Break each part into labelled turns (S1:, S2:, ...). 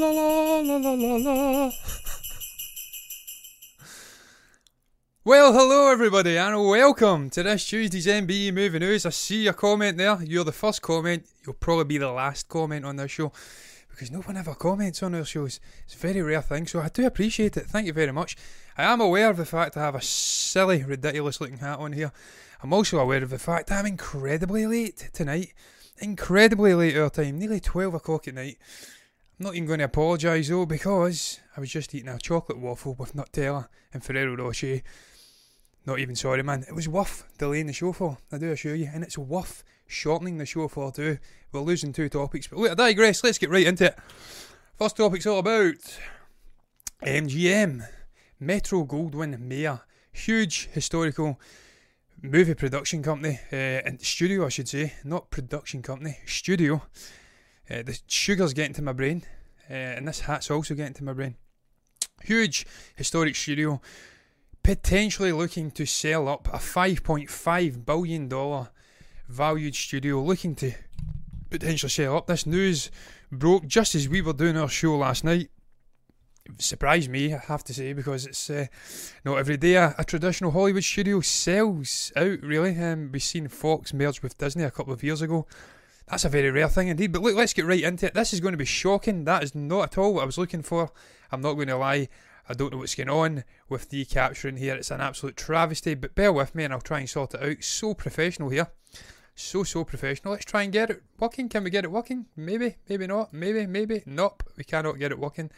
S1: la la la la la la. Well, hello everybody, and welcome to this Tuesday's MBE Movie News. I see your comment there. You're the first comment. You'll probably be the last comment on this show because no one ever comments on our shows. It's a very rare thing, so I do appreciate it. Thank you very much. I am aware of the fact I have a silly, ridiculous looking hat on here. I'm also aware of the fact I'm incredibly late tonight. Incredibly late our time, nearly 12 o'clock at night. Not even going to apologise though because I was just eating a chocolate waffle with Nutella and Ferrero Rocher. Not even sorry, man. It was worth delaying the show for, I do assure you, and it's worth shortening the show for too. We're losing two topics, but look, I digress. Let's get right into it. First topic's all about MGM, Metro Goldwyn Mayer, huge historical movie production company, uh, and studio, I should say, not production company, studio. Uh, the sugar's getting to my brain, uh, and this hat's also getting to my brain. Huge historic studio, potentially looking to sell up a $5.5 billion valued studio, looking to potentially sell up. This news broke just as we were doing our show last night. Surprised me, I have to say, because it's uh, not every day a, a, traditional Hollywood studio sells out, really. Um, we've seen Fox merge with Disney a couple of years ago. That's a very rare thing indeed. But look, let's get right into it. This is going to be shocking. That is not at all what I was looking for. I'm not going to lie. I don't know what's going on with the capturing here. It's an absolute travesty, but bear with me and I'll try and sort it out. So professional here. So, so professional. Let's try and get it working. Can we get it working? Maybe, maybe not. Maybe, maybe. Nope. We cannot get it working.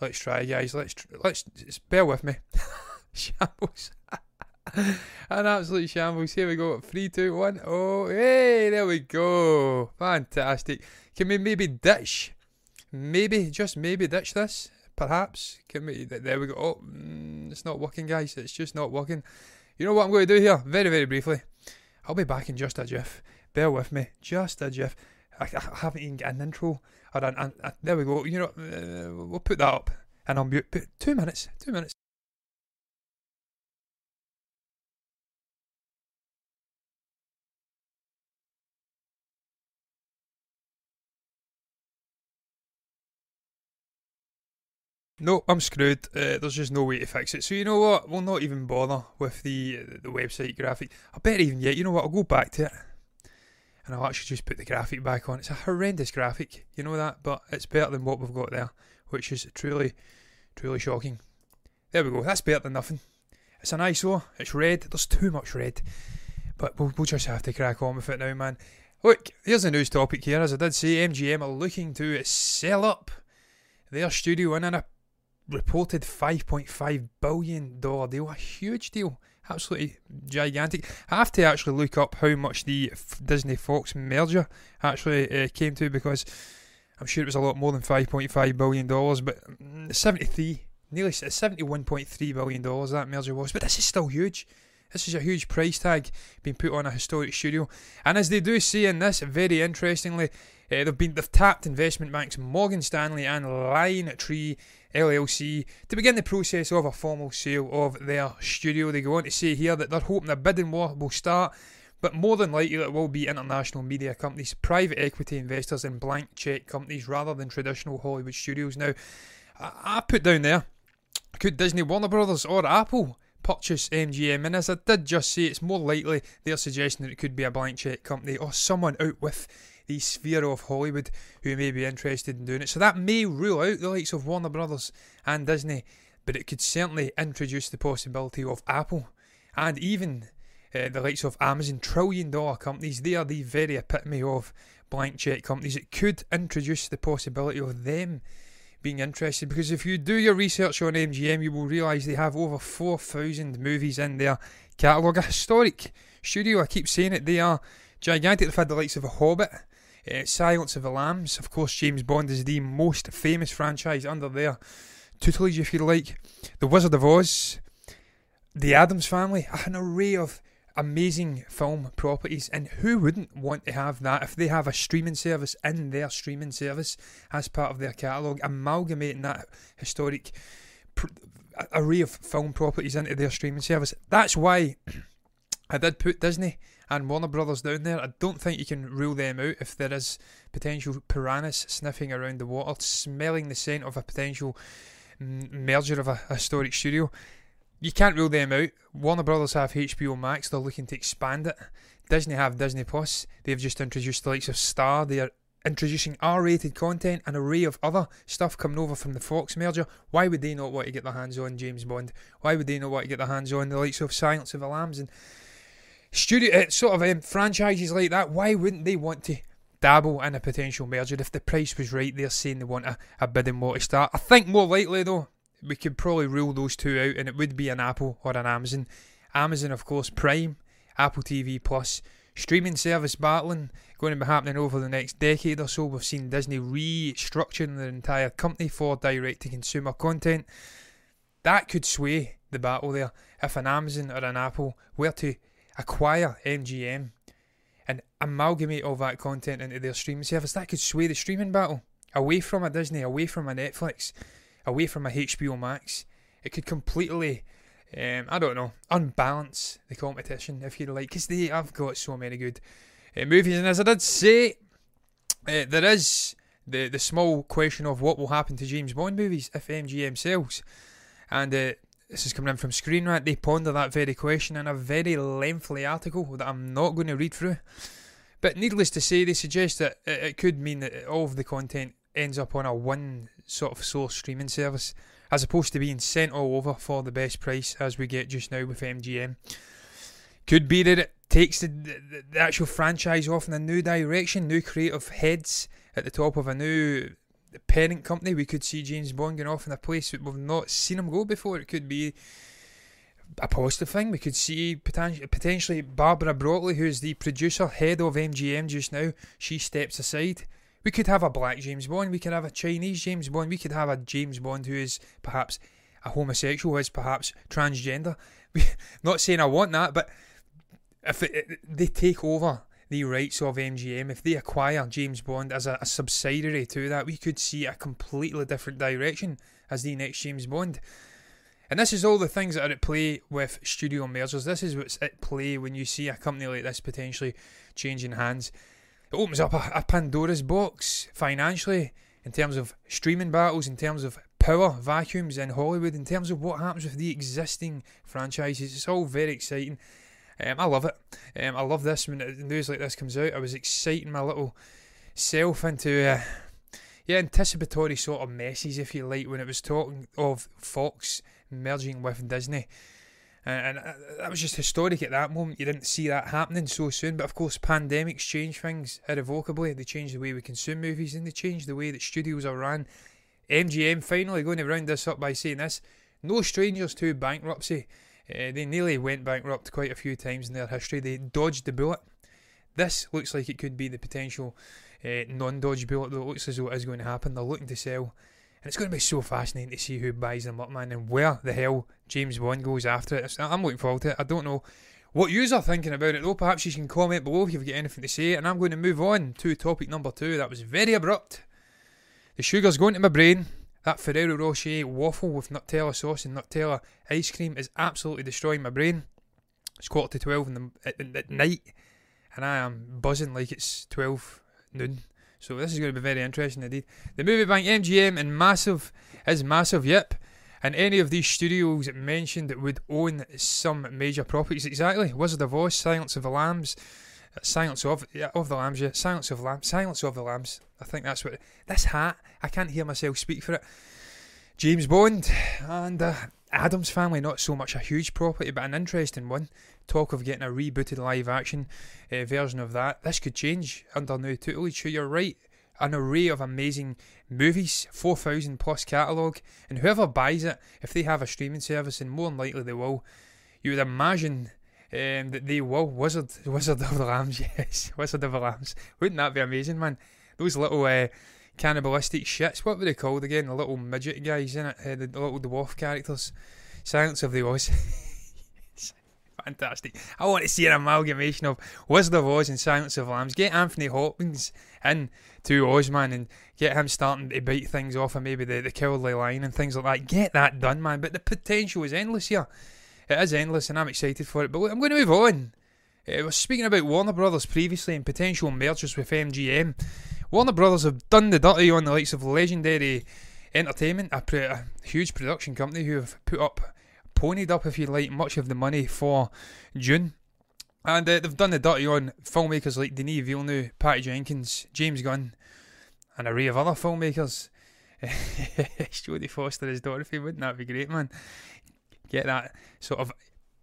S1: Let's try, guys. Let's, let's, bear with me. shambles. An absolute shambles. Here we go. Three, two, one. Oh, hey, there we go. Fantastic. Can we maybe ditch? Maybe, just maybe ditch this? perhaps. Can we, there we go. Oh, mm, it's not working, guys. It's just not working. You know what I'm going to do here? Very, very briefly. I'll be back in just a jiff. Bear with me. Just a jiff. I, haven't even got an intro. Or an, an, an, there we go. You know, uh, we'll put that up. And I'll mute. Two minutes. Two minutes. No, I'm screwed. Uh, there's just no way to fix it. So you know what? We'll not even bother with the the website graphic. I bet even yet. You know what? I'll go back to it, and I'll actually just put the graphic back on. It's a horrendous graphic. You know that, but it's better than what we've got there, which is truly, truly shocking. There we go. That's better than nothing. It's an ISO. It's red. There's too much red, but we'll, we'll just have to crack on with it now, man. Look, here's a news topic here. As I did say, MGM are looking to sell up their studio in a reported $5.5 billion deal, a huge deal, absolutely gigantic. I have to actually look up how much the Disney Fox merger actually uh, came to because I'm sure it was a lot more than $5.5 billion, but mm, 73, nearly $71.3 billion that merger was. But this is still huge. This is a huge price tag being put on a historic studio. And as they do say in this, very interestingly, uh, they've been they've tapped investment banks Morgan Stanley and LionTree LLC to begin the process of a formal sale of their studio. They go on to say here that they're hoping a bidding war will start, but more than likely it will be international media companies, private equity investors, and blank check companies rather than traditional Hollywood studios. Now, I, put down there could Disney, Warner Brothers, or Apple purchase MGM? And as I did just say, it's more likely they're suggesting that it could be a blank check company or someone out with the sphere of Hollywood who may be interested in doing it. So that may rule out the likes of Warner Brothers and Disney, but it could certainly introduce the possibility of Apple and even uh, the likes of Amazon, trillion dollar companies. They are the very epitome of blank check companies. It could introduce the possibility of them being interested because if you do your research on MGM, you will realise they have over 4,000 movies in their catalogue. A historic studio, I keep saying it, they are gigantic. They've had the likes of A Hobbit, uh, Silence of the Lambs, of course, James Bond is the most famous franchise under their tutelage, if you like. The Wizard of Oz, The Addams Family, an array of amazing film properties, and who wouldn't want to have that if they have a streaming service in their streaming service as part of their catalogue, amalgamating that historic pr- array of film properties into their streaming service? That's why I did put Disney and Warner Brothers down there. I don't think you can rule them out if there is potential piranhas sniffing around the water, smelling the scent of a potential mm, merger of a historic studio. You can't rule them out. Warner Brothers have HBO Max, they're looking to expand it. Disney have Disney Plus. They've just introduced the likes of Star. They are introducing R-rated content, and an array of other stuff coming over from the Fox merger. Why would they not want to get their hands on James Bond? Why would they not want to get their hands on the likes of Silence of the Lambs and studio uh, sort of um, franchises like that? Why wouldn't they want to dabble in a potential merger if the price was right? They're saying they want a, a bidding war to start. I think more likely though, we could probably rule those two out, and it would be an Apple or an Amazon. Amazon, of course, Prime, Apple TV Plus streaming service battling going to be happening over the next decade or so. We've seen Disney restructuring their entire company for direct to consumer content. That could sway the battle there if an Amazon or an Apple were to acquire MGM and amalgamate all that content into their streaming service. That could sway the streaming battle away from a Disney, away from a Netflix, away from a HBO Max. It could completely um, I don't know, unbalance the competition if you like, because they have got so many good uh, movies. And as I did say, uh, there is the the small question of what will happen to James Bond movies if MGM sells. And uh, this is coming in from Screen Rant. They ponder that very question in a very lengthy article that I'm not going to read through. But needless to say, they suggest that it could mean that all of the content ends up on a one sort of source streaming service as opposed to being sent all over for the best price as we get just now with MGM. Could be that it takes the, the, the actual franchise off in a new direction, new creative heads at the top of a new parent company. We could see James Bond going off in a place that we've not seen him go before. It could be a positive thing. We could see potentially Barbara Broccoli, who's the producer, head of MGM just now, she steps aside we could have a black James Bond, we could have a Chinese James Bond, we could have a James Bond who is perhaps a homosexual, who is perhaps transgender. Not saying I want that, but if it, they take over the rights of MGM, if they acquire James Bond as a, a subsidiary to that, we could see a completely different direction as the next James Bond. And this is all the things that are at play with studio mergers. This is what's at play when you see a company like this potentially changing hands it opens up a, a Pandora's box financially in terms of streaming battles, in terms of power vacuums in Hollywood, in terms of what happens with the existing franchises. It's all very exciting. Um, I love it. Um, I love this when news like this comes out. I was exciting my little self into uh, yeah anticipatory sort of messes, if you like, when it was talking of Fox merging with Disney. And, uh, that was just historic at that moment. You didn't see that happening so soon. But of course, pandemics change things irrevocably. They change the way we consume movies and they change the way that studios are run. MGM finally going to round this up by saying this no strangers to bankruptcy. Uh, they nearly went bankrupt quite a few times in their history. They dodged the bullet. This looks like it could be the potential uh, non dodge bullet, it looks as though it is going to happen. They're looking to sell and it's going to be so fascinating to see who buys them up, man, and where the hell James Bond goes after it. I'm looking forward to it. I don't know what you are thinking about it, though. Perhaps you can comment below if you've got anything to say. And I'm going to move on to topic number two. That was very abrupt. The sugar's going to my brain. That Ferrero Rocher waffle with Nutella sauce and Nutella ice cream is absolutely destroying my brain. It's quarter to 12 in the, at, at night, and I am buzzing like it's 12 noon. So this is going to be very interesting indeed. The movie bank MGM and massive is massive, yep. And any of these studios mentioned would own some major properties. Exactly. Wizard of Oz, Silence of the Lambs, Silence of of the Lambs, yeah, Silence of Lambs, Silence of the Lambs. I think that's what this hat. I can't hear myself speak for it. James Bond and uh, Addams Family, not so much a huge property, but an interesting one. Talk of getting a rebooted live action uh, version of that. This could change under new tutelage. So you're right. An array of amazing movies, 4,000 plus catalogue, and whoever buys it, if they have a streaming service, and more than likely they will, you would imagine that they will. Wizard, Wizard of the Lambs, yes, Wizard of the Lambs. Wouldn't that be amazing, man? Those little uh, cannibalistic shits. What were they called again? The little midget guys in it, uh, the, the little dwarf characters. Silence of the Oz. Fantastic. I want to see an amalgamation of Wizard of Oz and Silence of Lambs. Get Anthony Hopkins in to Oz, man, and get him starting to bite things off of maybe the, the cowardly lion and things like that. Get that done, man. But the potential is endless here. It is endless, and I'm excited for it. But I'm going to move on Uh, we're speaking about Warner Brothers previously and potential mergers with MGM. Warner Brothers have done the dirty on the likes of Legendary Entertainment, a, pre- a huge production company who have put up, ponied up, if you like, much of the money for Dune. And uh, they've done the dirty on filmmakers like Denis Villeneuve, Patty Jenkins, James Gunn, and a array of other filmmakers. Jodie Foster as Dorothy, wouldn't that be great, man? Get that sort of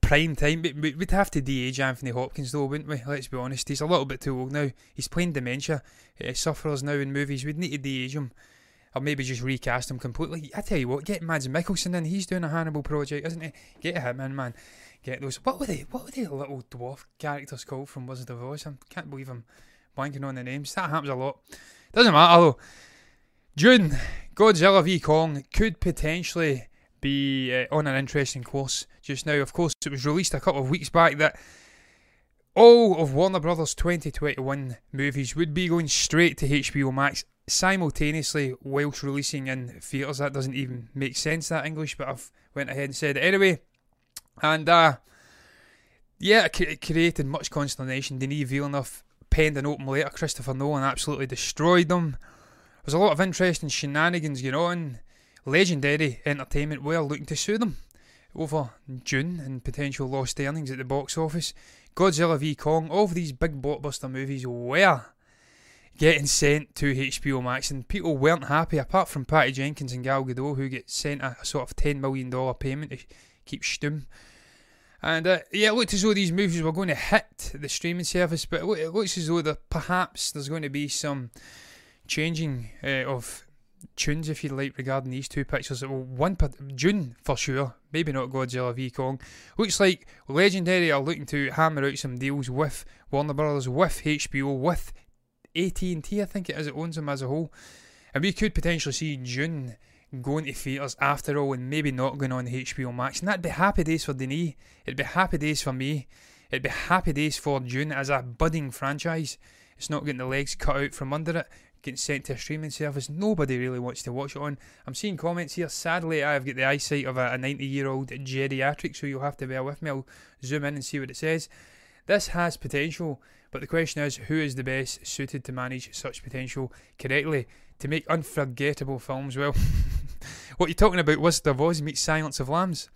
S1: prime time. But We'd have to de-age Anthony Hopkins, though, wouldn't we? Let's be honest. He's a little bit too old now. He's playing dementia uh, sufferers now in movies. We'd need to de-age him. Or maybe just recast him completely. I tell you what, get Mads Mikkelsen in. He's doing a Hannibal project, isn't he? Get him in, man. Get those. What were they? What were the little dwarf characters called from Wizard of Oz? I can't believe I'm blanking on the names. That happens a lot. Doesn't matter though. Dune, Godzilla v Kong could potentially be uh, on an interesting course just now. Of course, it was released a couple of weeks back that all of Warner Brothers 2021 movies would be going straight to HBO Max simultaneously whilst releasing in theatres. That doesn't even make sense, that English, but I've went ahead and said it anyway. And uh, yeah, it created much consternation. Denis Villeneuve penned an open letter. Christopher Nolan absolutely destroyed them. There's a lot of interesting shenanigans going on. Legendary Entertainment were looking to sue them over Dune and potential lost earnings at the box office. Godzilla v Kong, all of these big blockbuster movies were getting sent to HBO Max, and people weren't happy, apart from Patty Jenkins and Gal Gadot, who get sent a, sort of $10 million payment to keep stum. And uh, yeah, it looked as though these movies were going to hit the streaming service, but it looks as though perhaps there's going to be some changing uh, of tunes, if you like, regarding these two pictures. Well, one Dune for sure, maybe not Godzilla v Kong. Looks like Legendary are looking to hammer out some deals with Warner Brothers, with HBO, with AT and T. I think it is. It owns them as a whole, and we could potentially see Dune going to theatres after all, and maybe not going on HBO Max. And that'd be happy days for Denis. It'd be happy days for me. It'd be happy days for Dune as a budding franchise. It's not getting the legs cut out from under it getting sent to a streaming service nobody really wants to watch it on. I'm seeing comments here. Sadly, I've got the eyesight of a 90 year old geriatric, so you'll have to bear with me. I'll zoom in and see what it says. This has potential, but the question is who is the best suited to manage such potential correctly to make unforgettable films? Well, what you're talking about, Wizard of Oz meets Silence of Lambs.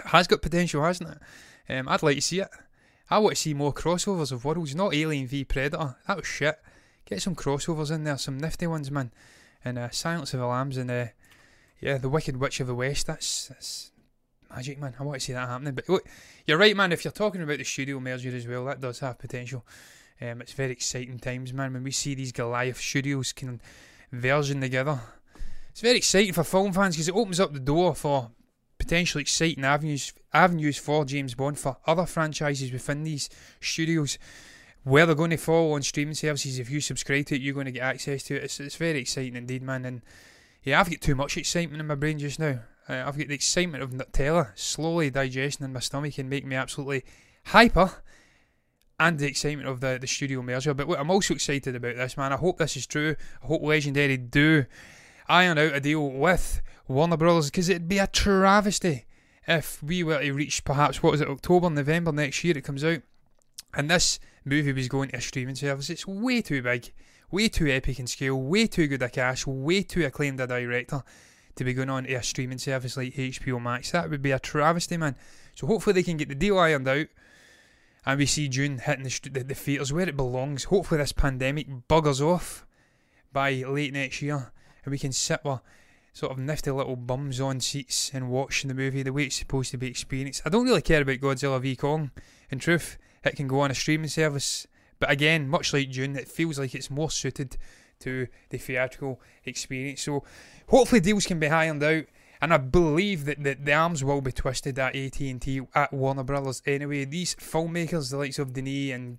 S1: It has got potential, hasn't it? Um, I'd like to see it. I want to see more crossovers of worlds, not Alien v Predator. That was shit. Get some crossovers in there, some nifty ones, man. And uh, Silence of the Lambs and uh, yeah, The Wicked Witch of the West. That's that's magic, man. I want to see that happening. But look, you're right, man. If you're talking about the studio merger as well, that does have potential. Um, it's very exciting times, man. When we see these Goliath studios converging together, it's very exciting for film fans because it opens up the door for potentially exciting avenues avenues for James Bond for other franchises within these studios where they're going to fall on streaming services. If you subscribe to it, you're going to get access to it. It's, it's very exciting indeed, man. And yeah, I've got too much excitement in my brain just now. Uh, I've got the excitement of Nutella slowly digesting in my stomach and making me absolutely hyper. And the excitement of the, the studio merger. But I'm also excited about this, man. I hope this is true. I hope Legendary do iron out a deal with Warner Brothers because it'd be a travesty if we were to reach perhaps, what is it, October, November next year it comes out. And this movie was going to a streaming service. It's way too big, way too epic in scale, way too good a cast, way too acclaimed a director to be going on to a streaming service like HBO Max. That would be a travesty, man. So hopefully they can get the deal ironed out and we see Dune hitting the, the, the theatres where it belongs. Hopefully this pandemic buggers off by late next year and we can sit with sort of nifty little bums on seats and watch the movie the way it's supposed to be experienced. I don't really care about Godzilla v Kong, in truth it can go on a streaming service. But again, much like Dune, it feels like it's more suited to the theatrical experience. So hopefully deals can be ironed out. And I believe that the, the arms will be twisted at AT&T, at Warner Brothers anyway. These filmmakers, the likes of Denis and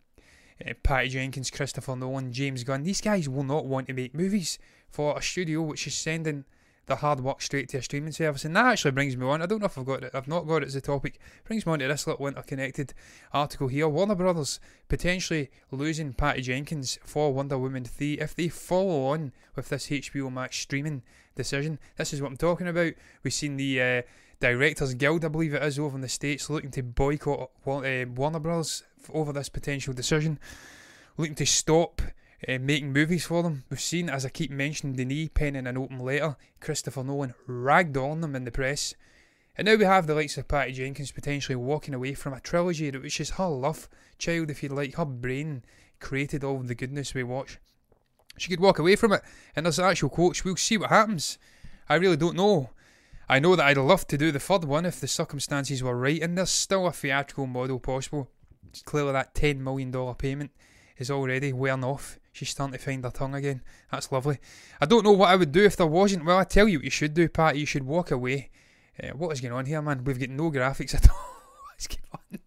S1: uh, Patty Jenkins, Christopher Nolan, James Gunn, these guys will not want to make movies for a studio which is sending the hard work straight to a streaming service. And that actually brings me on. I don't know if I've got it. I've not got it as a topic. Brings me on to this little interconnected article here. Warner Brothers potentially losing Patty Jenkins for Wonder Woman 3 if they follow on with this HBO Max streaming decision. This is what I'm talking about. We've seen the uh, Directors Guild, I believe it is, over in the States, looking to boycott uh, Warner Brothers over this potential decision, looking to stop uh, making movies for them. We've seen, as I keep mentioning, Denis penning an open letter, Christopher Nolan ragged on them in the press. And now we have the likes of Patty Jenkins potentially walking away from a trilogy which is her love child, if you like, her brain created all the goodness we watch. She could walk away from it, and there's actual quotes. We'll see what happens. I really don't know. I know that I'd love to do the third one if the circumstances were right, and there's still a theatrical model possible. It's clearly that $10 million payment is already wearing off. She's starting to find her tongue again. That's lovely. I don't know what I would do if there wasn't. Well, I tell you what you should do, Pat. You should walk away. Uh, what is going on here, man? We've got no graphics at all. What's going on?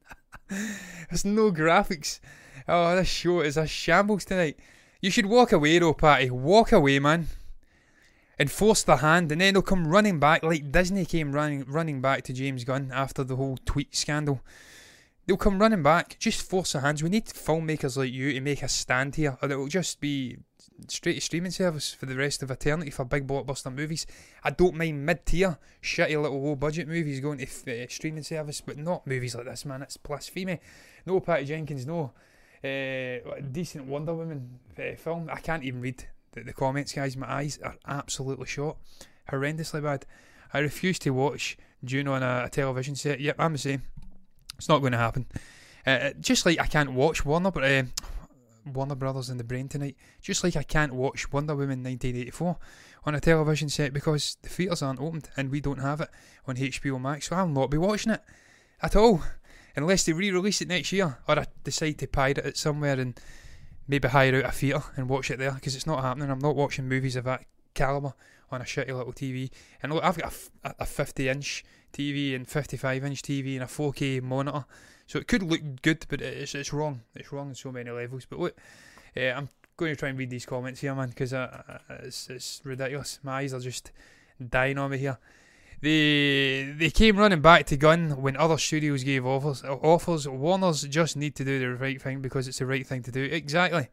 S1: There's no graphics. Oh, this show is a shambles tonight. You should walk away though, Patty. Walk away, man. And force the hand, and then they'll come running back like Disney came running running back to James Gunn after the whole tweet scandal. They'll come running back. Just force the hands. We need filmmakers like you to make a stand here, or it will just be straight to streaming service for the rest of eternity for big blockbuster movies. I don't mind mid-tier, shitty little low-budget movies going to uh, streaming service, but not movies like this, man. It's blasphemy. No Patty Jenkins, no. Uh, decent Wonder Woman uh, film. I can't even read the, the, comments, guys. My eyes are absolutely shot. Horrendously bad. I refuse to watch Dune on a, a television set. Yep, I'm the same. It's not going to happen. Uh, just like I can't watch Warner, uh, Warner Brothers in the brain tonight. Just like I can't watch Wonder Woman 1984 on a television set because the theatres aren't opened and we don't have it on HBO Max, so I'll not be watching it at all unless they re-release it next year, or I decide to pirate it somewhere and maybe hire out a theatre and watch it there because it's not happening. I'm not watching movies of that calibre on a shitty little TV. And look, I've got a, a 50 inch TV and 55 inch TV and a 4K monitor, so it could look good, but it's it's wrong. It's wrong on so many levels. But look, uh, I'm going to try and read these comments here, man, because uh, uh, it's it's ridiculous. My eyes are just dying on me here. They they came running back to Gunn when other studios gave offers. Offers. Warner's just need to do the right thing because it's the right thing to do. Exactly.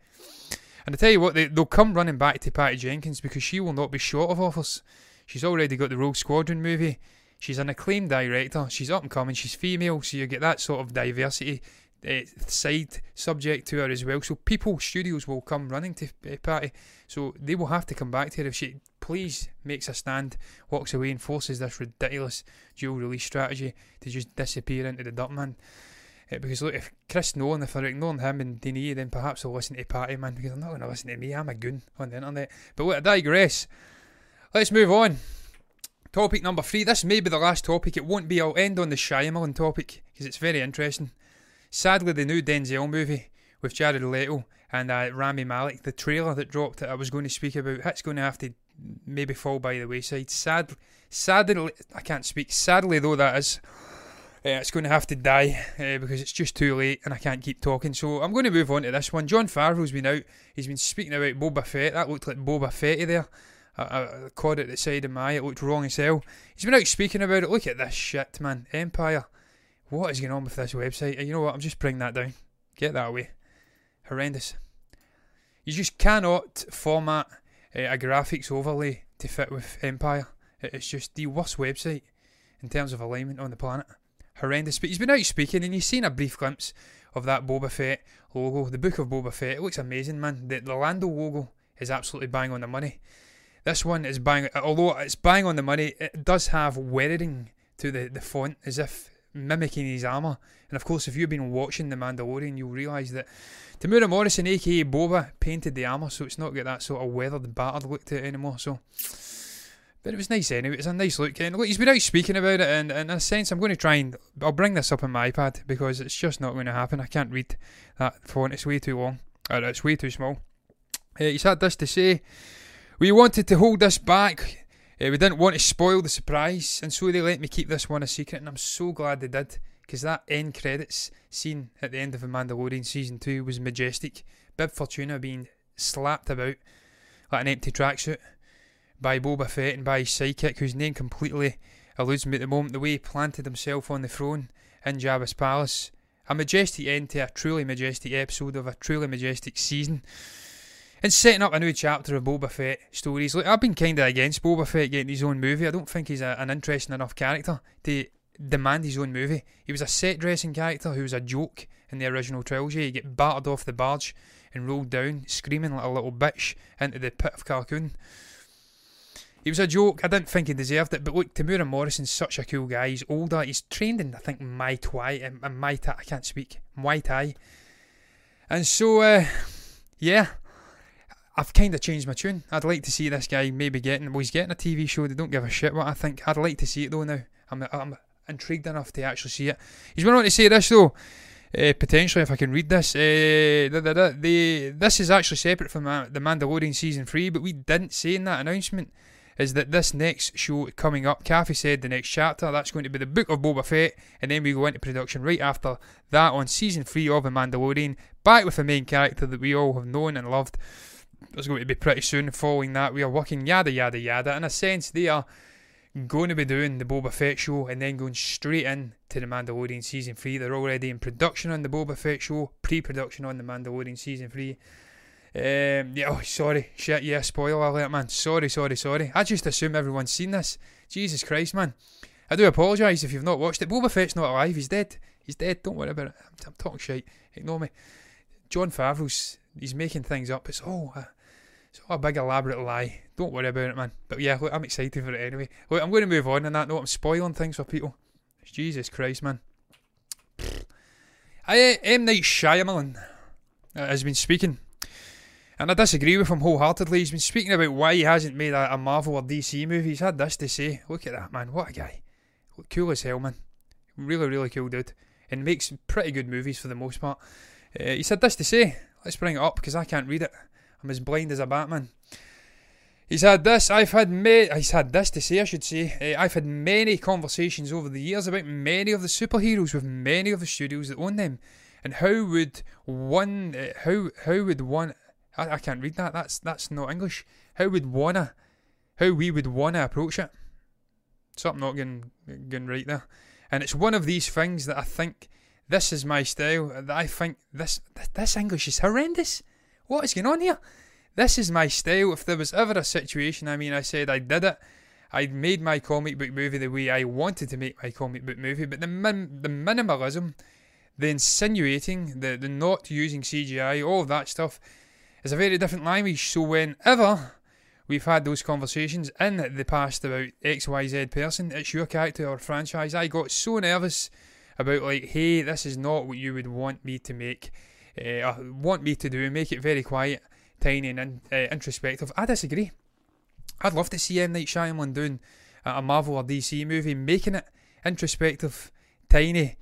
S1: And I tell you what, they, they'll come running back to Patty Jenkins because she will not be short of offers. She's already got the Rogue Squadron movie. She's an acclaimed director. She's up and coming. She's female, so you get that sort of diversity uh, side subject to her as well. So people, studios will come running to uh, Patty. So they will have to come back to her if she please makes a stand, walks away and forces this ridiculous dual release strategy to just disappear into the dirt, man. Uh, because look, if Chris Nolan, if they're ignoring him and Denis, then perhaps they'll listen to Patty, man, because they're not going to listen to me. I'm a goon on the internet. But look, I digress. Let's move on. Topic number three. This may be the last topic. It won't be. I'll end on the Shyamalan topic because it's very interesting. Sadly, the new Denzel movie with Jared Leto and uh, Rami Malek, the trailer that dropped that I was going to speak about, it's going to have to maybe fall by the wayside. Sad, sadly, I can't speak. Sadly, though, that is. Uh, it's going to have to die uh, because it's just too late and I can't keep talking. So I'm going to move on to this one. Jon Favreau's been out. He's been speaking about Boba Fett. That looked like Boba Fetty there. I, I caught it at the side of my eye. It looked wrong as hell. He's been out speaking about it. Look at this shit, man. Empire. What is going on with this website? You know what? I'm just bringing that down. Get that away. Horrendous. You just cannot format uh, a graphics overlay to fit with Empire. It's just the worst website in terms of alignment on the planet. Horrendous. But he's been out speaking, and you've seen a brief glimpse of that Boba Fett logo, the Book of Boba Fett. It looks amazing, man. The, the Lando logo is absolutely bang on the money. This one is bang, although it's bang on the money, it does have weathering to the, the font as if mimicking his armour. And of course, if you've been watching The Mandalorian, you'll realise that Temuera Morrison, aka Boba, painted the armour, so it's not got that sort of weathered, battered look to it anymore. So, but it was nice anyway. It's a nice look, and look, he's been out speaking about it, and, and in a sense, I'm going to try and I'll bring this up on my iPad because it's just not going to happen. I can't read that font; it's way too long, or it's way too small. Uh, he's had this to say: "We wanted to hold this back." Uh, we didn't want to spoil the surprise, and so they let me keep this one a secret, and I'm so glad they did because that end credits scene at the end of The Mandalorian season two was majestic. Bib Fortuna being slapped about like an empty tracksuit by Boba Fett and by his sidekick, whose name completely eludes me at the moment. The way he planted himself on the throne in Jabba's palace, a majestic end to a truly majestic episode of a truly majestic season. and setting up a new chapter of Boba Fett stories. Like I've been kind of against Boba Fett getting his own movie. I don't think he's a, an interesting enough character to demand his own movie. He was a set dressing character who was a joke in the original trilogy. He get battered off the barge and rolled down, screaming like a little bitch into the pit of Carkoon. He was a joke. I didn't think he deserved it, but look, Temuera Morrison's such a cool guy. He's older. He's trained in, I think, Muay Thai. Um, Muay Thai. I can't speak. Muay Thai. And so, uh, yeah, I've kind of changed my tune. I'd like to see this guy maybe getting, well, he's getting a TV show. They don't give a shit what I think. I'd like to see it though now. I'm, I'm intrigued enough to actually see it. He's went on to say this though. Uh, potentially, if I can read this, uh, this is actually separate from the Mandalorian season three, but we didn't say in that announcement is that this next show coming up, Kathy said the next chapter, that's going to be the Book of Boba Fett, and then we go into production right after that on season 3 of The Mandalorian, back with the main character that we all have known and loved. It's going to be pretty soon following that. We are working yada yada yada. In a sense, they are going to be doing the Boba Fett show and then going straight in to the Mandalorian season 3. They're already in production on the Boba Fett show, pre production on the Mandalorian season 3. Um, yeah, oh, sorry, shit, yeah, spoiler alert, man. Sorry, sorry, sorry. I just assume everyone's seen this. Jesus Christ, man. I do apologise if you've not watched it. Boba Fett's not alive. He's dead. He's dead. Don't worry about it. I'm, I'm talking shit. Ignore me. Jon Favreau's he's making things up. It's all a, it's all a big elaborate lie. Don't worry about it, man. But yeah, look, I'm excited for it anyway. Look, I'm going to move on and that note. I'm spoiling things for people. Jesus Christ, man. I M Night Shyamalan uh, has been speaking and I disagree with him wholeheartedly. He's been speaking about why he hasn't made a, a Marvel or DC movie. He's had this to say. Look at that, man. What a guy. Cool as hell, man. Really, really cool dude. And makes pretty good movies for the most part. Uh, he said this to say. Let's bring it up because I can't read it. I'm as blind as a Batman. He's had this. I've had many. He's had this to say. I should say. Uh, I've had many conversations over the years about many of the superheroes with many of the studios that own them, and how would one, uh, how how would one I, I can't read that. That's that's not English. How would wanna, how we would wanna approach it? Something not getting getting right there. And it's one of these things that I think this is my style. That I think this this English is horrendous. What is going on here? This is my style. If there was ever a situation, I mean, I said I did it. I made my comic book movie the way I wanted to make my comic book movie, but the min- the minimalism, the insinuating, the the not using CGI, all that stuff it's a very different language. So whenever we've had those conversations in the past about XYZ person, it's your character or franchise, I got so nervous about like, hey, this is not what you would want me to make, uh, want me to do, make it very quiet, tiny and uh, introspective. I disagree. I'd love to see M Night Shyamalan doing a Marvel or DC movie, making it introspective, tiny,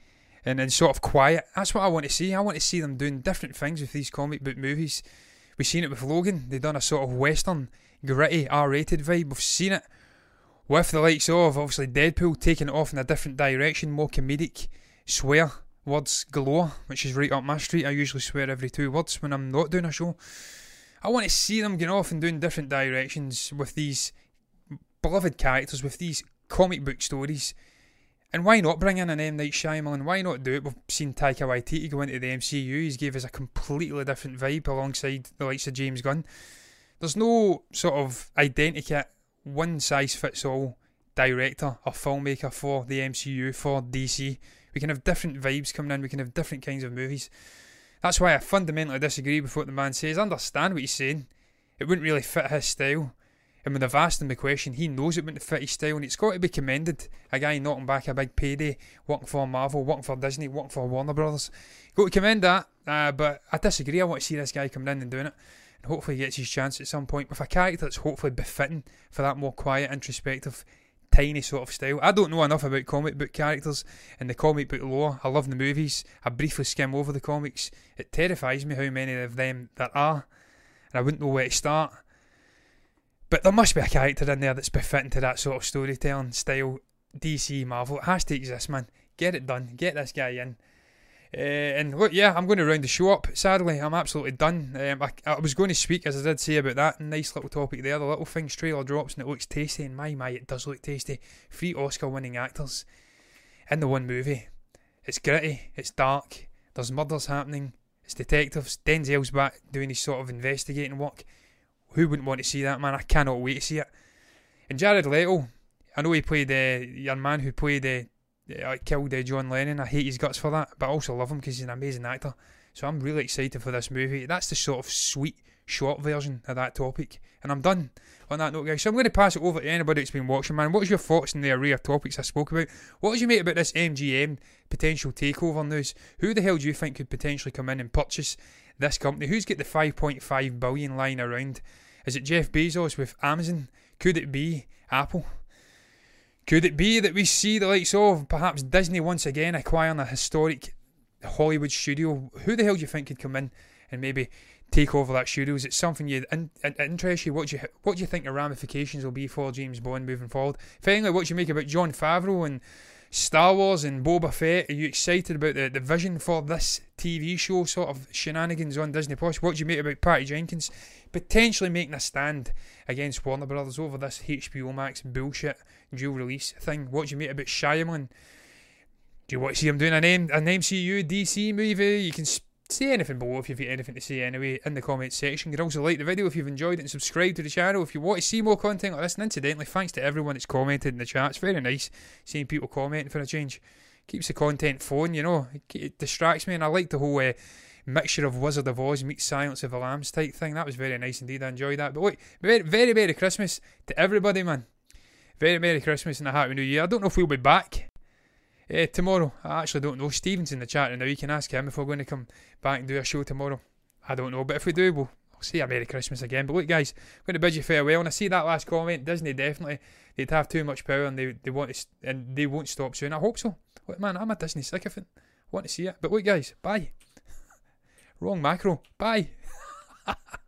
S1: and, and sort of quiet. That's what I want to see. I want to see them doing different things with these comic book movies. We've seen it with Logan. They've done a sort of western, gritty, R-rated vibe. We've seen it with the likes of obviously Deadpool taking it off in a different direction, more comedic, swear words galore, which is right up my street. I usually swear every two words when I'm not doing a show. I want to see them going off and doing different directions with these beloved characters, with these comic book stories and why not bring in an M Night Shyamalan? Why not do it? We've seen Taika Waititi go into the MCU. He's gave us a completely different vibe alongside the likes of James Gunn. There's no sort of identikit, one size fits all director or filmmaker for the MCU for DC. We can have different vibes coming in. We can have different kinds of movies. That's why I fundamentally disagree with what the man says. I understand what he's saying. It wouldn't really fit his style. And when they've asked him the question, he knows it wouldn't fit his style, and it's got to be commended. A guy knocking back a big payday, working for Marvel, working for Disney, working for Warner Brothers. Got to commend that, uh, but I disagree. I want to see this guy coming in and doing it, and hopefully he gets his chance at some point with a character that's hopefully befitting for that more quiet, introspective, tiny sort of style. I don't know enough about comic book characters and the comic book lore. I love the movies. I briefly skim over the comics. It terrifies me how many of them there are, and I wouldn't know where to start. But there must be a character in there that's befitting to that sort of storytelling style. DC Marvel. It has to exist, man. Get it done. Get this guy in. Uh, and look, yeah, I'm going to round the show up. Sadly, I'm absolutely done. Um, I, I, was going to speak, as I did say about that nice little topic there. The little things trailer drops and it looks tasty. And my, my, it does look tasty. Three Oscar winning actors in the one movie. It's gritty, it's dark, there's murders happening, It's detectives. Denzel's back doing his sort of investigating work. Who wouldn't want to see that, man? I cannot wait to see it. And Jared Leto, I know he played the uh, young man who played uh, uh, killed uh, John Lennon. I hate his guts for that, but I also love him because he's an amazing actor. So I'm really excited for this movie. That's the sort of sweet, short version of that topic. And I'm done on that note, guys. So I'm going to pass it over to anybody that's been watching, man. What's your thoughts on the array of topics I spoke about? What did you make about this MGM potential takeover news? Who the hell do you think could potentially come in and purchase this company? Who's got the 5.5 billion line around? Is it Jeff Bezos with Amazon? Could it be Apple? Could it be that we see the likes of perhaps Disney once again acquiring a historic Hollywood studio? Who the hell do you think could come in and maybe take over that studio? Is it something you in, in, interest you? What do you what do you think the ramifications will be for James Bond moving forward? Finally, what do you make about Jon Favreau and Star Wars and Boba Fett? Are you excited about the, the vision for this TV show sort of shenanigans on Disney Plus? What do you make about Patty Jenkins potentially making a stand against Warner Brothers over this HBO Max bullshit dual release thing? What do you make about Shyamalan? Do you want to see him doing an, M- an MCU DC movie? You can say anything below if you've got anything to say anyway in the comments section. You can also like the video if you've enjoyed it and subscribe to the channel if you want to see more content like this. And incidentally, thanks to everyone that's commented in the chat. It's very nice seeing people commenting for a change. Keeps the content flowing, you know. It distracts me, and I like the whole uh, mixture of Wizard of Oz meets Silence of the Lambs type thing. That was very nice indeed. I enjoyed that. But wait, very, very Merry Christmas to everybody, man. Very Merry Christmas and a Happy New Year. I don't know if we'll be back uh, tomorrow. I actually don't know. Steven's in the chat right now. You can ask him if we're going to come back and do a show tomorrow. I don't know, but if we do, we'll, we'll say a Merry Christmas again. But look, guys, I'm going to bid you farewell. And I see that last comment. Disney definitely they'd have too much power and they they want to and they won't stop soon. I hope so. Look, man, I'm a Disney sycophant. I want to see it. But look, guys, bye. Wrong macro. Bye.